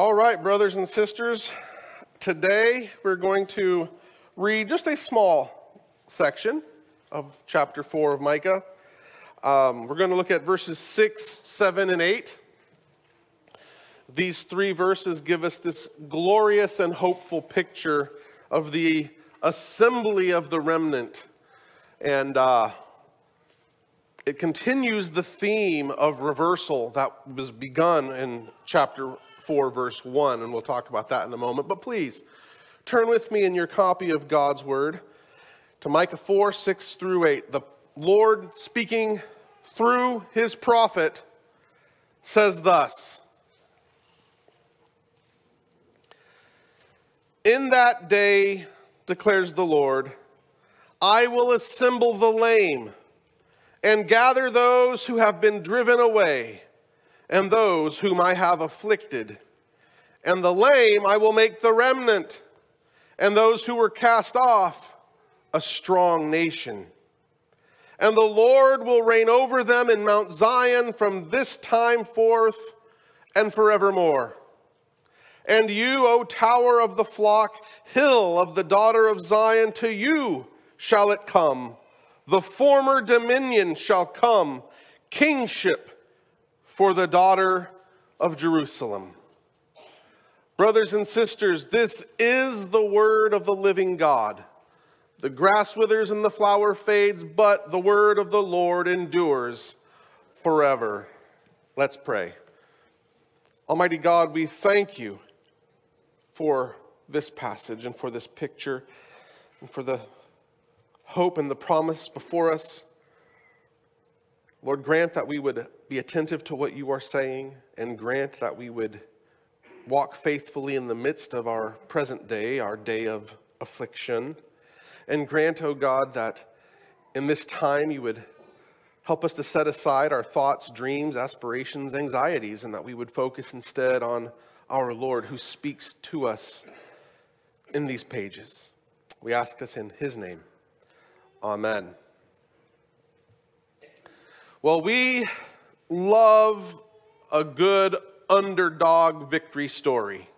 All right, brothers and sisters, today we're going to read just a small section of chapter 4 of Micah. Um, we're going to look at verses 6, 7, and 8. These three verses give us this glorious and hopeful picture of the assembly of the remnant. And uh, it continues the theme of reversal that was begun in chapter 4, verse 1, and we'll talk about that in a moment. But please, turn with me in your copy of God's Word to Micah 4, 6 through 8. The Lord speaking through his prophet says thus In that day, declares the Lord, I will assemble the lame and gather those who have been driven away and those whom I have afflicted. And the lame I will make the remnant, and those who were cast off a strong nation. And the Lord will reign over them in Mount Zion from this time forth and forevermore. And you, O tower of the flock, hill of the daughter of Zion, to you shall it come. The former dominion shall come, kingship for the daughter of Jerusalem. Brothers and sisters, this is the word of the living God. The grass withers and the flower fades, but the word of the Lord endures forever. Let's pray. Almighty God, we thank you for this passage and for this picture and for the hope and the promise before us. Lord, grant that we would be attentive to what you are saying and grant that we would walk faithfully in the midst of our present day, our day of affliction. And grant, O oh God, that in this time you would help us to set aside our thoughts, dreams, aspirations, anxieties, and that we would focus instead on our Lord who speaks to us in these pages. We ask this in his name. Amen. Well, we love a good underdog victory story.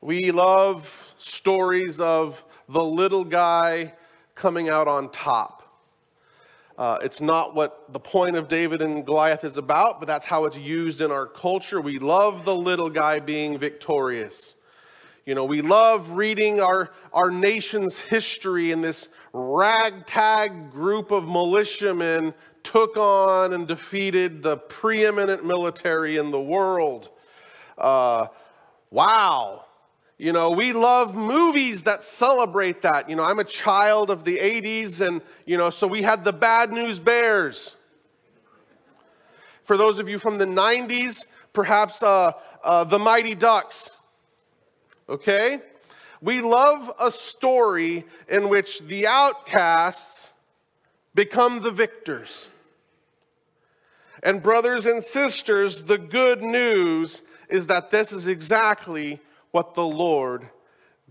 We love stories of the little guy coming out on top. Uh, it's not what the point of David and Goliath is about, but that's how it's used in our culture. We love the little guy being victorious. You know, we love reading our, our nation's history and this ragtag group of militiamen took on and defeated the preeminent military in the world. Uh, wow. You know, we love movies that celebrate that. You know, I'm a child of the 80s, and, you know, so we had the Bad News Bears. For those of you from the 90s, perhaps uh, uh, the Mighty Ducks okay? We love a story in which the outcasts become the victors. And, brothers and sisters, the good news is that this is exactly what the Lord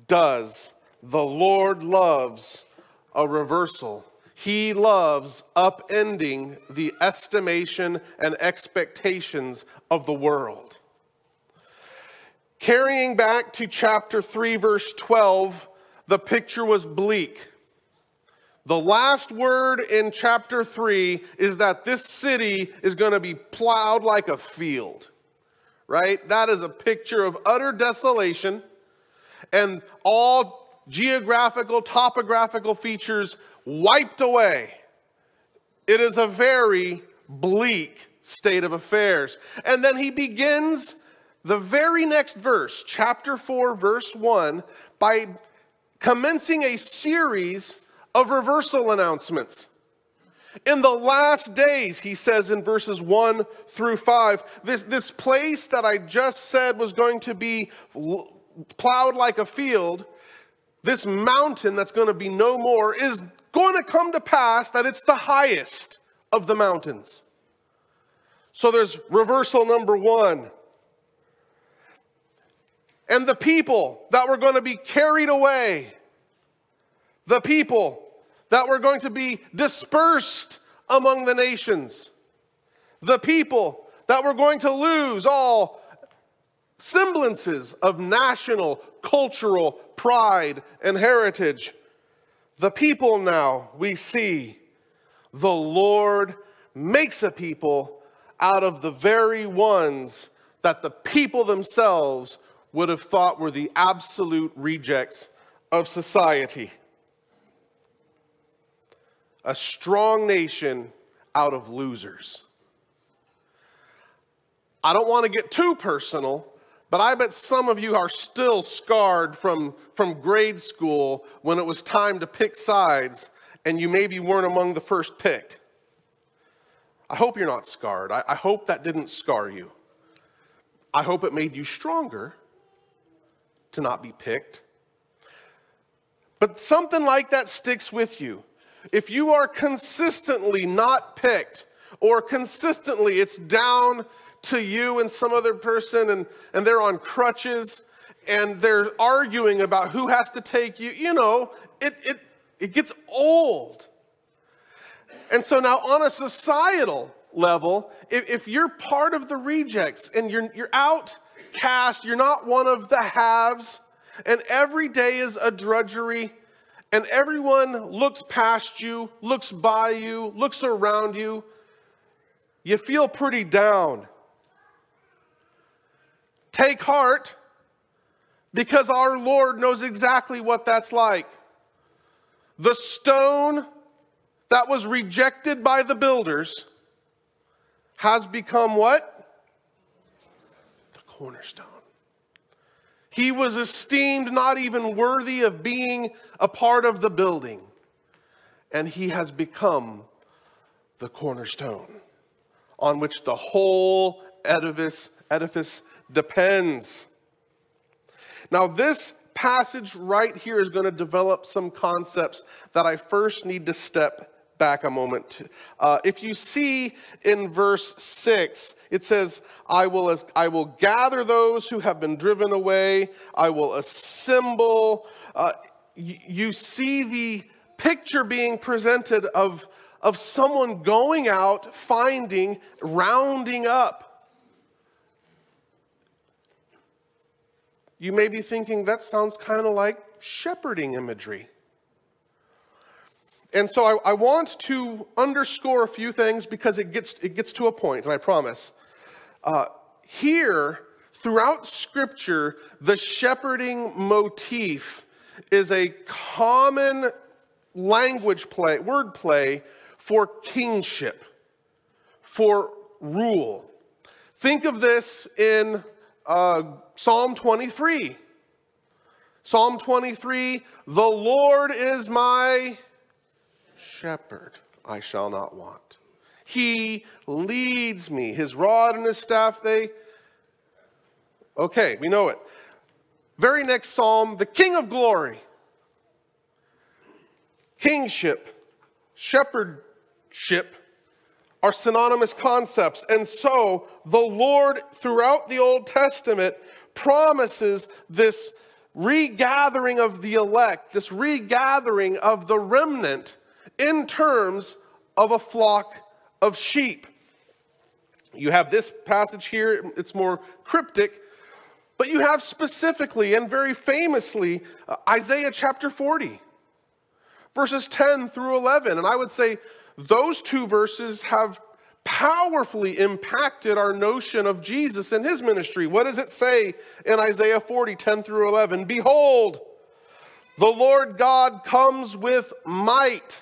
does. The Lord loves a reversal. He loves upending the estimation and expectations of the world. Carrying back to chapter 3, verse 12, the picture was bleak. The last word in chapter 3 is that this city is going to be plowed like a field, right? That is a picture of utter desolation and all geographical, topographical features wiped away. It is a very bleak state of affairs. And then he begins the very next verse, chapter 4, verse 1, by commencing a series of reversal announcements. In the last days, he says in verses 1 through 5, this, this place that I just said was going to be plowed like a field, this mountain that's going to be no more, is going to come to pass that it's the highest of the mountains. So there's reversal number one and the people that were going to be carried away, the people that were going to be dispersed among the nations, the people that were going to lose all semblances of national, cultural pride and heritage. The people now we see, the Lord makes a people out of the very ones that the people themselves would have thought were the absolute rejects of society. A strong nation out of losers. I don't want to get too personal, but I bet some of you are still scarred from, from grade school when it was time to pick sides and you maybe weren't among the first picked. I hope you're not scarred. I, I hope that didn't scar you. I hope it made you stronger to not be picked. But something like that sticks with you. If you are consistently not picked, or consistently it's down to you and some other person, and, and they're on crutches, and they're arguing about who has to take you, you know, it, it, it gets old. And so now, on a societal level, if, if you're part of the rejects and you're, you're outcast, you're not one of the haves, and every day is a drudgery, and everyone looks past you, looks by you, looks around you, you feel pretty down. Take heart because our Lord knows exactly what that's like. The stone that was rejected by the builders has become what? The cornerstone. He was esteemed not even worthy of being a part of the building, and he has become the cornerstone on which the whole edifice, edifice depends. Now, this passage right here is going to develop some concepts that I first need to step back a moment. Uh, if you see in verse 6, it says, I will, I will gather those who have been driven away, I will assemble. Uh, you see the picture being presented of, of someone going out, finding, rounding up You may be thinking that sounds kind of like shepherding imagery. And so I, I, want to underscore a few things because it gets, it gets to a point, and I promise. Uh, here, throughout Scripture, the shepherding motif is a common language play, word play for kingship, for rule. Think of this in uh, Psalm 23. Psalm 23 The Lord is my shepherd, I shall not want. He leads me. His rod and his staff, they. Okay, we know it. Very next psalm, the King of glory. Kingship, shepherdship, are synonymous concepts. And so the Lord, throughout the Old Testament, promises this regathering of the elect, this regathering of the remnant in terms of a flock of sheep. You have this passage here, it's more cryptic, but you have specifically and very famously uh, Isaiah chapter 40, verses 10 through 11. And I would say those two verses have powerfully impacted our notion of Jesus and his ministry. What does it say in Isaiah 40, 10 through 11? Behold, the Lord God comes with might,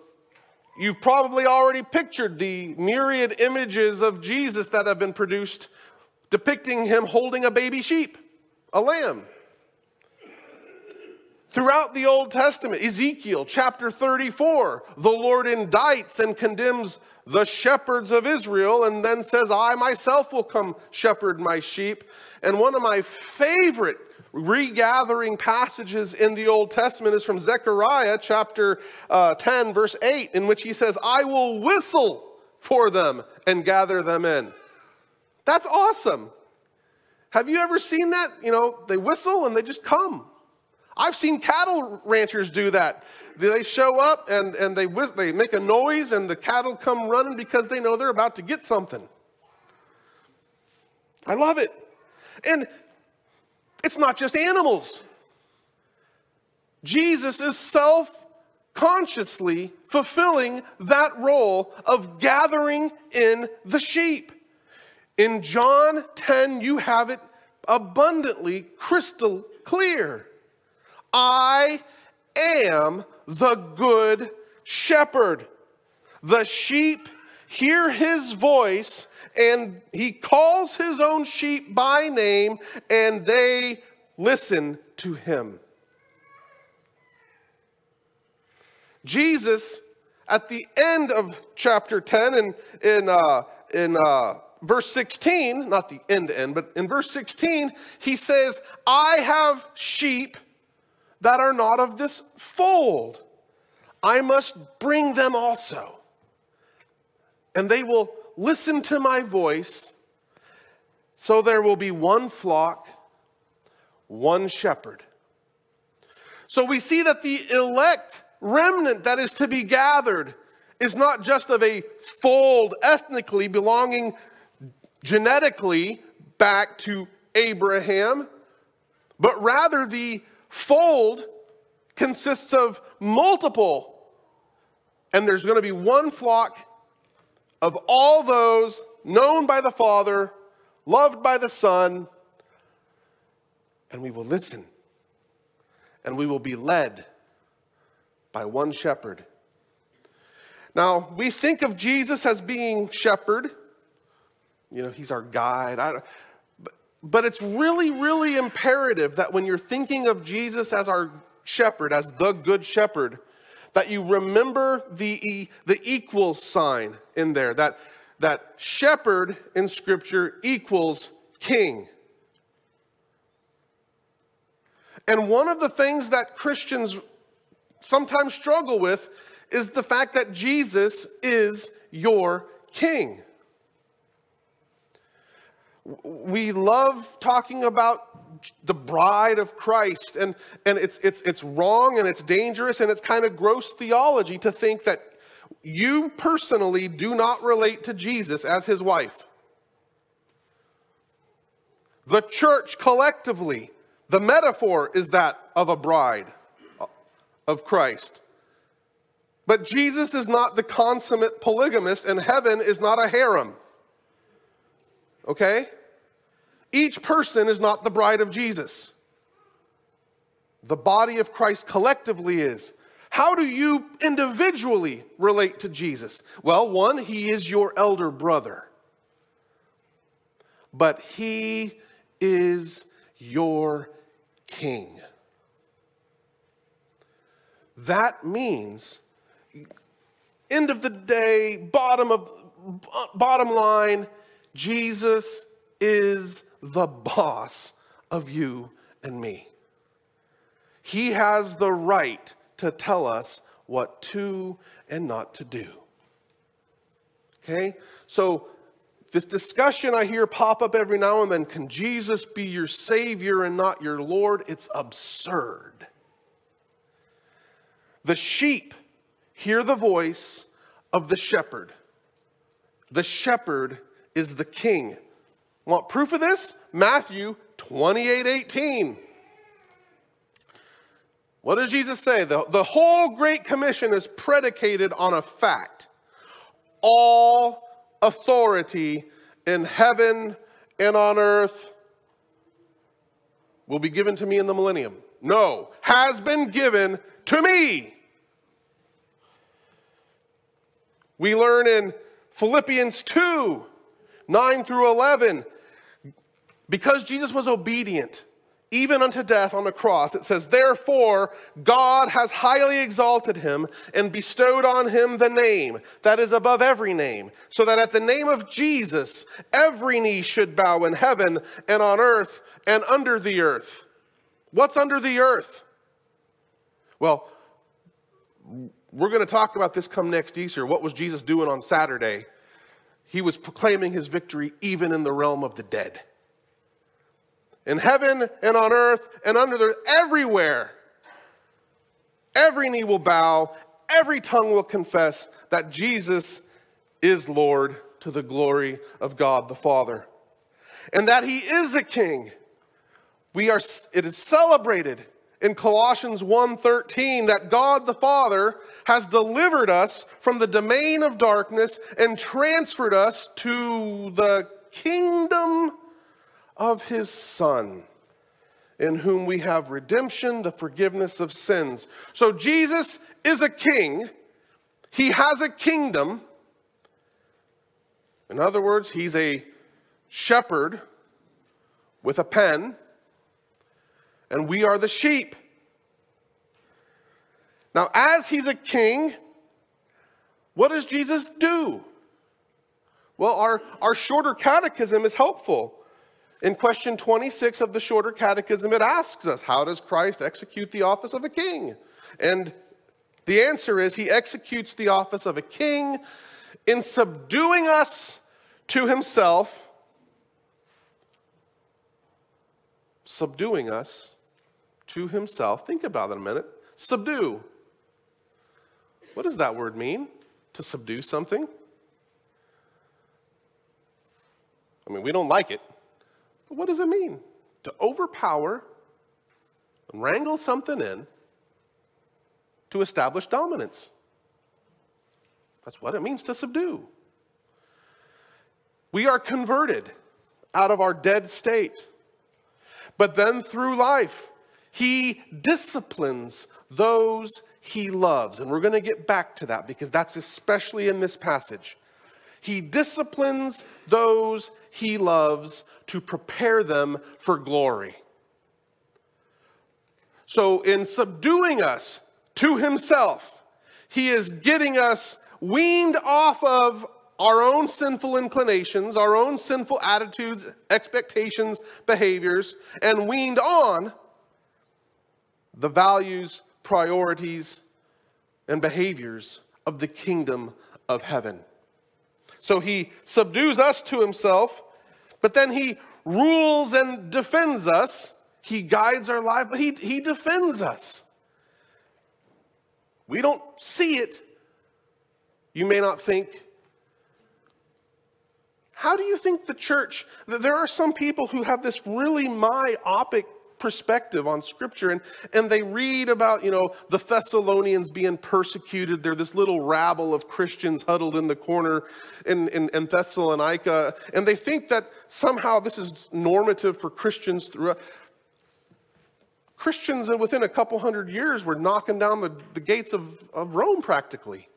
you've probably already pictured the myriad images of Jesus that have been produced depicting him holding a baby sheep, a lamb. Throughout the Old Testament, Ezekiel chapter 34, the Lord indicts and condemns the shepherds of Israel and then says, I myself will come shepherd my sheep. And one of my favorite regathering passages in the Old Testament is from Zechariah chapter uh, 10, verse 8, in which he says, I will whistle for them and gather them in. That's awesome. Have you ever seen that? You know, they whistle and they just come. I've seen cattle ranchers do that. They show up and, and they, they make a noise and the cattle come running because they know they're about to get something. I love it. And it's not just animals. Jesus is self consciously fulfilling that role of gathering in the sheep. In John 10, you have it abundantly crystal clear. I am the good shepherd. The sheep hear his voice and he calls his own sheep by name, and they listen to him. Jesus, at the end of chapter 10, in, in, uh, in uh, verse 16, not the end to end, but in verse 16, he says, I have sheep that are not of this fold. I must bring them also. And they will listen to my voice, so there will be one flock, one shepherd. So we see that the elect remnant that is to be gathered is not just of a fold ethnically belonging genetically back to Abraham, but rather the fold consists of multiple, and there's going to be one flock of all those known by the Father, loved by the Son, and we will listen and we will be led by one shepherd. Now, we think of Jesus as being shepherd. You know, he's our guide. but, but it's really, really imperative that when you're thinking of Jesus as our shepherd, as the good shepherd, that you remember the, the equals sign in there, that, that shepherd in Scripture equals king. And one of the things that Christians sometimes struggle with is the fact that Jesus is your king. We love talking about the bride of Christ. And, and it's, it's, it's wrong and it's dangerous and it's kind of gross theology to think that you personally do not relate to Jesus as his wife. The church collectively, the metaphor is that of a bride of Christ. But Jesus is not the consummate polygamist, and heaven is not a harem. Okay? Each person is not the bride of Jesus. The body of Christ collectively is. How do you individually relate to Jesus? Well, one, he is your elder brother, but he is your king. That means, end of the day, bottom of bottom line, Jesus is the boss of you and me. He has the right to tell us what to and not to do. Okay? So, this discussion I hear pop up every now and then can Jesus be your Savior and not your Lord? It's absurd. The sheep hear the voice of the shepherd. The shepherd is the king. Want proof of this? Matthew 28 18. What does Jesus say? The, the whole Great Commission is predicated on a fact. All authority in heaven and on earth will be given to me in the millennium. No, has been given to me. We learn in Philippians 2 9 through 11 because Jesus was obedient, even unto death on the cross, it says, Therefore, God has highly exalted him and bestowed on him the name that is above every name, so that at the name of Jesus, every knee should bow in heaven and on earth and under the earth. What's under the earth? Well, we're going to talk about this come next Easter. What was Jesus doing on Saturday? He was proclaiming his victory even in the realm of the dead. In heaven and on earth and under the everywhere. Every knee will bow, every tongue will confess that Jesus is Lord to the glory of God the Father. And that he is a king. We are it is celebrated in Colossians 1:13 that God the Father has delivered us from the domain of darkness and transferred us to the kingdom of his son in whom we have redemption, the forgiveness of sins. So Jesus is a king. He has a kingdom. In other words, he's a shepherd with a pen, and we are the sheep. Now, as he's a king, what does Jesus do? Well, our, our shorter catechism is helpful. In question 26 of the shorter catechism, it asks us, How does Christ execute the office of a king? And the answer is, He executes the office of a king in subduing us to Himself, subduing us to Himself. Think about it a minute. Subdue. What does that word mean? To subdue something? I mean, we don't like it. But what does it mean? To overpower and wrangle something in to establish dominance. That's what it means to subdue. We are converted out of our dead state. But then through life, he disciplines those he loves. And we're going to get back to that because that's especially in this passage. He disciplines those he loves to prepare them for glory. So, in subduing us to himself, he is getting us weaned off of our own sinful inclinations, our own sinful attitudes, expectations, behaviors, and weaned on the values, priorities, and behaviors of the kingdom of heaven. So he subdues us to himself, but then he rules and defends us. He guides our life, but he, he defends us. We don't see it. You may not think. How do you think the church, that there are some people who have this really myopic perspective on scripture. And, and they read about you know the thessalonians being persecuted. They're this little rabble of christians huddled in the corner in, in, in thessalonica. And they think that somehow this is normative for christians throughout. Christians within a couple hundred years were knocking down the, the gates of, of rome practically.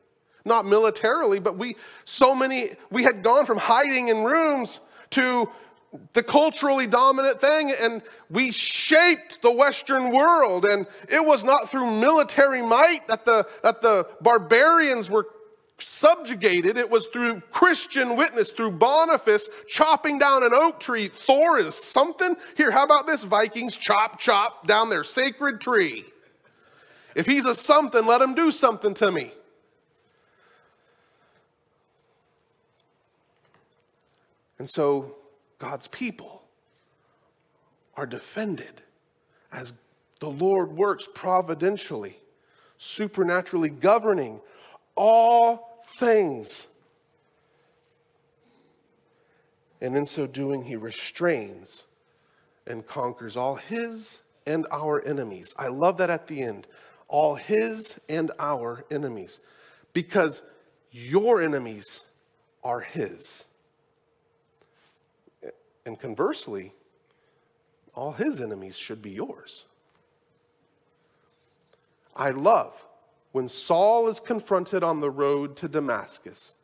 Not militarily but we so many we had gone from hiding in rooms to the culturally dominant thing, and we shaped the Western world. And it was not through military might that the, that the barbarians were subjugated. It was through Christian witness, through Boniface chopping down an oak tree. Thor is something. Here, how about this? Vikings chop, chop down their sacred tree. If he's a something, let him do something to me. And so God's people are defended as the Lord works providentially, supernaturally governing all things. And in so doing, he restrains and conquers all his and our enemies. I love that at the end. All his and our enemies. Because your enemies are his. And conversely, all his enemies should be yours. I love when Saul is confronted on the road to Damascus.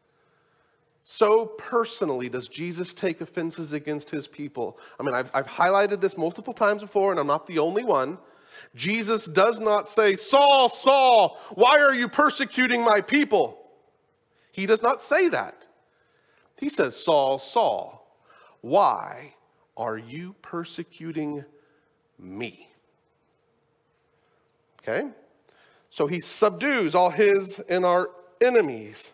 So personally does Jesus take offenses against his people. I mean, I've, I've, highlighted this multiple times before, and I'm not the only one. Jesus does not say, Saul, Saul, why are you persecuting my people? He does not say that. He says, Saul, Saul, why are you persecuting me? Okay? So he subdues all his and our enemies.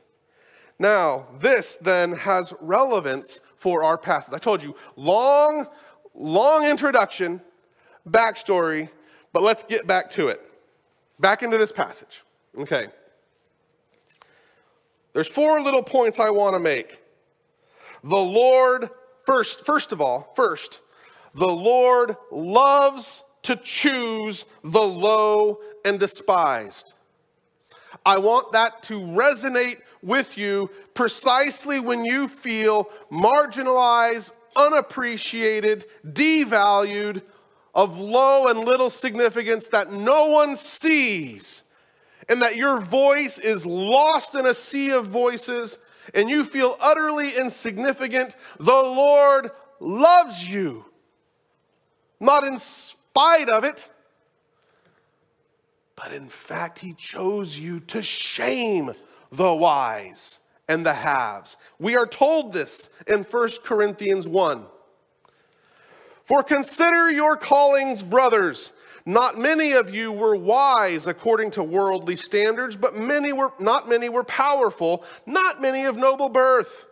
Now, this then has relevance for our passage. I told you, long, long introduction, backstory, but let's get back to it. Back into this passage. Okay. There's four little points I want to make. The Lord, first, first of all, first, the Lord loves to choose the low and despised. I want that to resonate with you precisely when you feel marginalized, unappreciated, devalued, of low and little significance that no one sees, and that your voice is lost in a sea of voices, and you feel utterly insignificant, the Lord loves you. Not in spite of it, but in fact, He chose you to shame the wise and the haves. We are told this in 1 Corinthians 1. For consider your callings, brothers. Not many of you were wise according to worldly standards, but many were not many were powerful, not many of noble birth.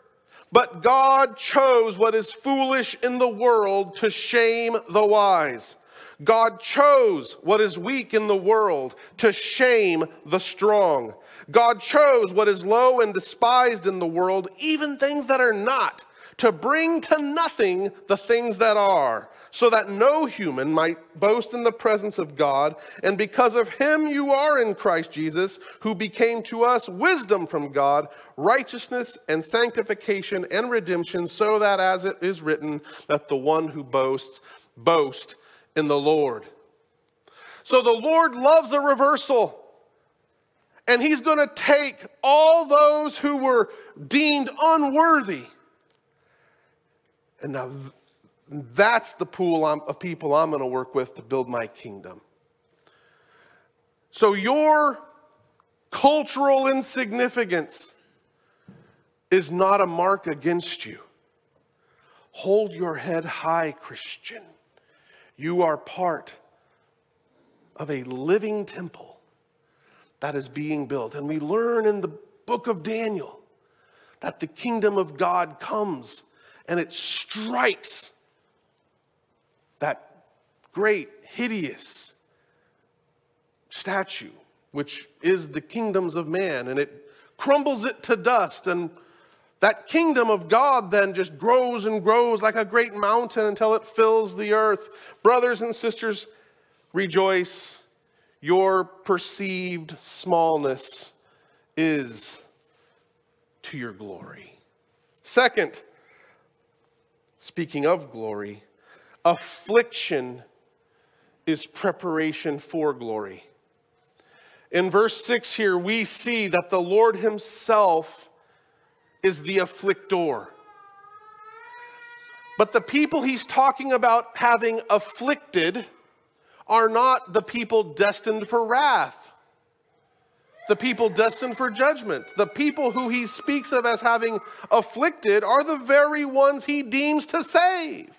But God chose what is foolish in the world to shame the wise. God chose what is weak in the world to shame the strong. God chose what is low and despised in the world, even things that are not to bring to nothing the things that are, so that no human might boast in the presence of God. And because of him, you are in Christ Jesus, who became to us wisdom from God, righteousness and sanctification and redemption, so that as it is written, let the one who boasts boast in the Lord. So the Lord loves a reversal. And he's going to take all those who were deemed unworthy and now that's the pool of people I'm going to work with to build my kingdom. So your cultural insignificance is not a mark against you. Hold your head high, Christian. You are part of a living temple that is being built. And we learn in the book of Daniel that the kingdom of God comes and it strikes that great, hideous statue, which is the kingdoms of man, and it crumbles it to dust. And that kingdom of God then just grows and grows like a great mountain until it fills the earth. Brothers and sisters, rejoice. Your perceived smallness is to your glory. Second, Speaking of glory, affliction is preparation for glory. In verse 6 here, we see that the Lord Himself is the afflictor. But the people He's talking about having afflicted are not the people destined for wrath the people destined for judgment. The people who he speaks of as having afflicted are the very ones he deems to save.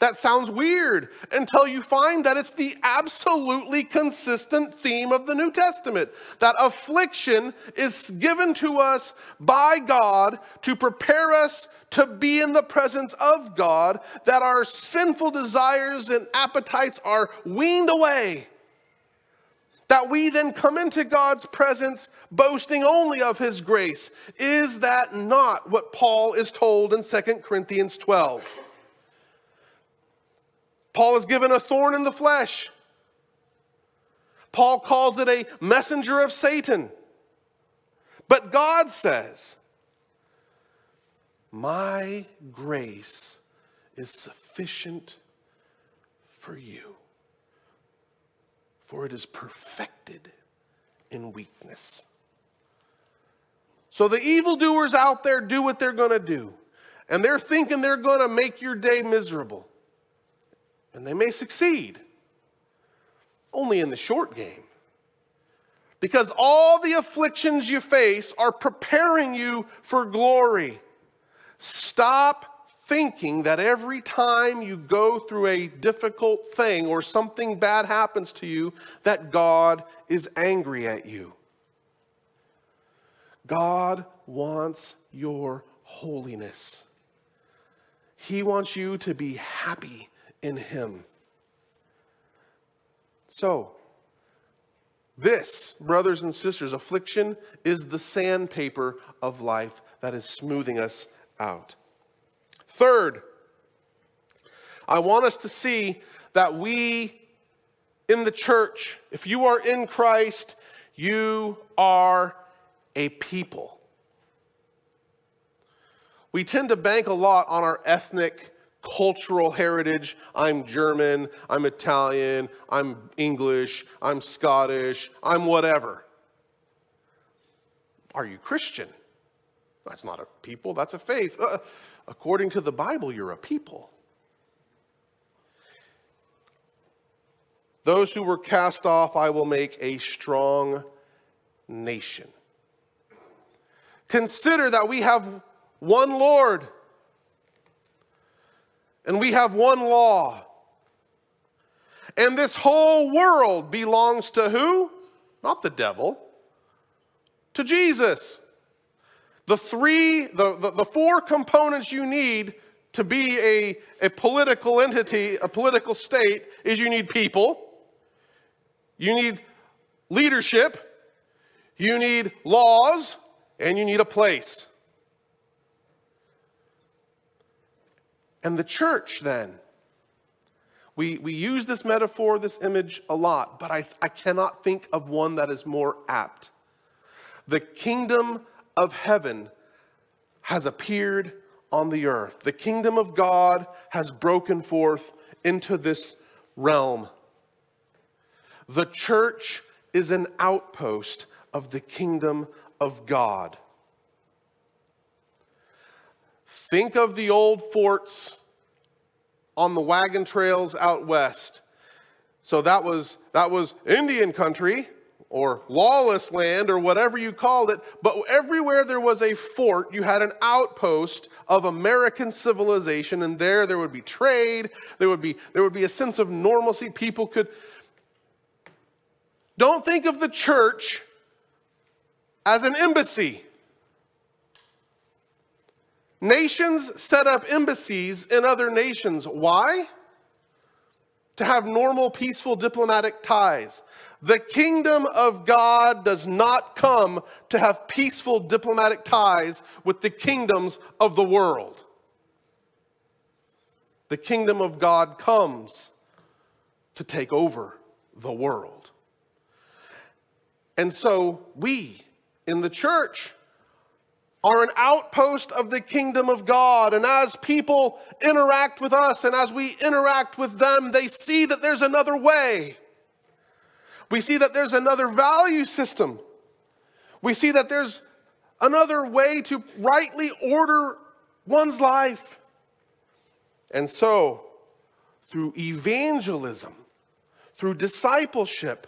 That sounds weird until you find that it's the absolutely consistent theme of the New Testament. That affliction is given to us by God to prepare us to be in the presence of God, that our sinful desires and appetites are weaned away that we then come into God's presence boasting only of his grace. Is that not what Paul is told in 2 Corinthians 12? Paul is given a thorn in the flesh. Paul calls it a messenger of Satan. But God says, My grace is sufficient for you for it is perfected in weakness. So the evildoers out there do what they're going to do, and they're thinking they're going to make your day miserable. And they may succeed, only in the short game. Because all the afflictions you face are preparing you for glory. Stop thinking that every time you go through a difficult thing or something bad happens to you, that God is angry at you. God wants your holiness. He wants you to be happy in Him. So, this, brothers and sisters, affliction is the sandpaper of life that is smoothing us out. Third, I want us to see that we in the church, if you are in Christ, you are a people. We tend to bank a lot on our ethnic cultural heritage. I'm German, I'm Italian, I'm English, I'm Scottish, I'm whatever. Are you Christian? That's not a people, that's a faith. Uh, according to the Bible, you're a people. Those who were cast off, I will make a strong nation. Consider that we have one Lord and we have one law. And this whole world belongs to who? Not the devil, to Jesus. The three, the, the, the four components you need to be a, a political entity, a political state, is you need people, you need leadership, you need laws, and you need a place. And the church, then, we, we use this metaphor, this image a lot, but I, I cannot think of one that is more apt. The kingdom of heaven has appeared on the earth. The kingdom of God has broken forth into this realm. The church is an outpost of the kingdom of God. Think of the old forts on the wagon trails out west. So that was that was Indian country or lawless land or whatever you called it, but everywhere there was a fort, you had an outpost of American civilization and there there would be trade, there would be there would be a sense of normalcy people could Don't think of the church as an embassy. Nations set up embassies in other nations. Why? To have normal, peaceful diplomatic ties. The kingdom of God does not come to have peaceful diplomatic ties with the kingdoms of the world. The kingdom of God comes to take over the world. And so we in the church are an outpost of the kingdom of God. And as people interact with us and as we interact with them, they see that there's another way. We see that there's another value system. We see that there's another way to rightly order one's life. And so, through evangelism, through discipleship,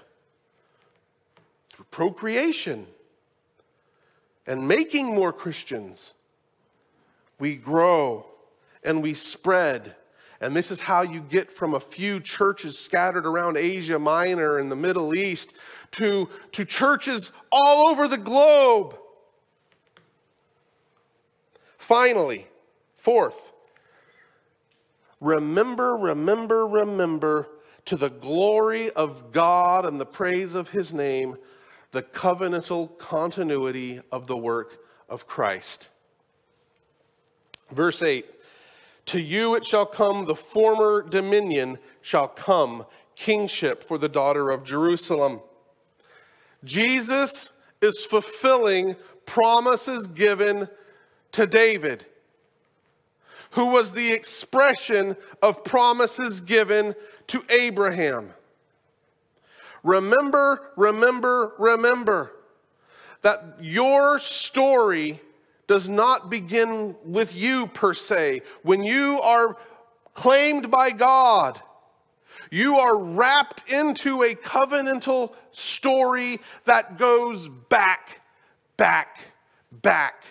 through procreation, and making more Christians, we grow and we spread. And this is how you get from a few churches scattered around Asia Minor and the Middle East to, to churches all over the globe. Finally, fourth, remember, remember, remember to the glory of God and the praise of his name the covenantal continuity of the work of Christ. Verse 8 To you it shall come, the former dominion shall come, kingship for the daughter of Jerusalem. Jesus is fulfilling promises given to David, who was the expression of promises given to Abraham. Remember, remember, remember that your story does not begin with you per se. When you are claimed by God, you are wrapped into a covenantal story that goes back, back, back.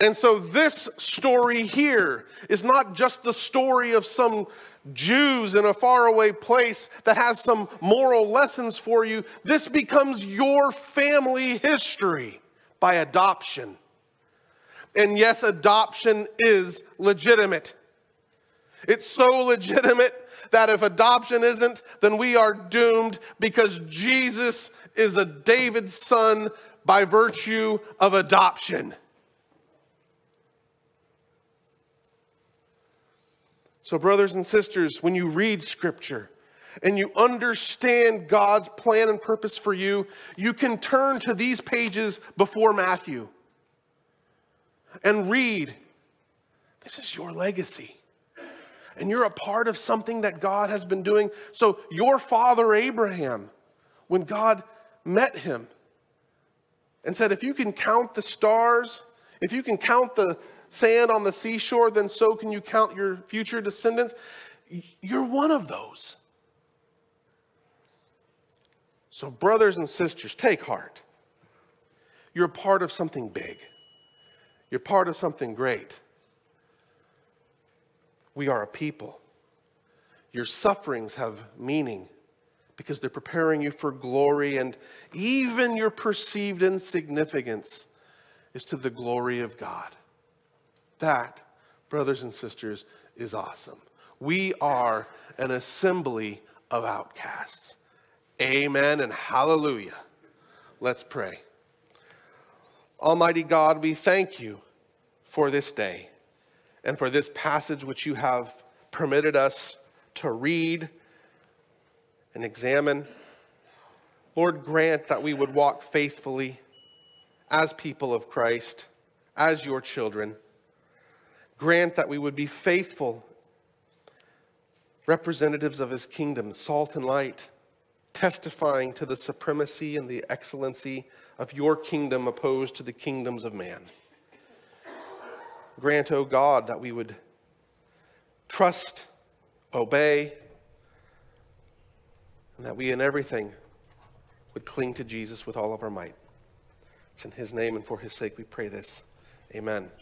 And so, this story here is not just the story of some Jews in a faraway place that has some moral lessons for you. This becomes your family history by adoption. And yes, adoption is legitimate. It's so legitimate that if adoption isn't, then we are doomed because Jesus is a David's son by virtue of adoption. So, brothers and sisters, when you read scripture and you understand God's plan and purpose for you, you can turn to these pages before Matthew and read. This is your legacy. And you're a part of something that God has been doing. So, your father Abraham, when God met him and said, If you can count the stars, if you can count the sand on the seashore, then so can you count your future descendants. You're one of those. So, brothers and sisters, take heart. You're part of something big, you're part of something great. We are a people. Your sufferings have meaning because they're preparing you for glory, and even your perceived insignificance is to the glory of God. That, brothers and sisters, is awesome. We are an assembly of outcasts. Amen and hallelujah. Let's pray. Almighty God, we thank you for this day and for this passage which you have permitted us to read and examine. Lord, grant that we would walk faithfully as people of Christ, as your children. Grant that we would be faithful representatives of his kingdom, salt and light, testifying to the supremacy and the excellency of your kingdom opposed to the kingdoms of man. Grant, O oh God, that we would trust, obey, and that we in everything would cling to Jesus with all of our might. It's in his name and for his sake we pray this. Amen.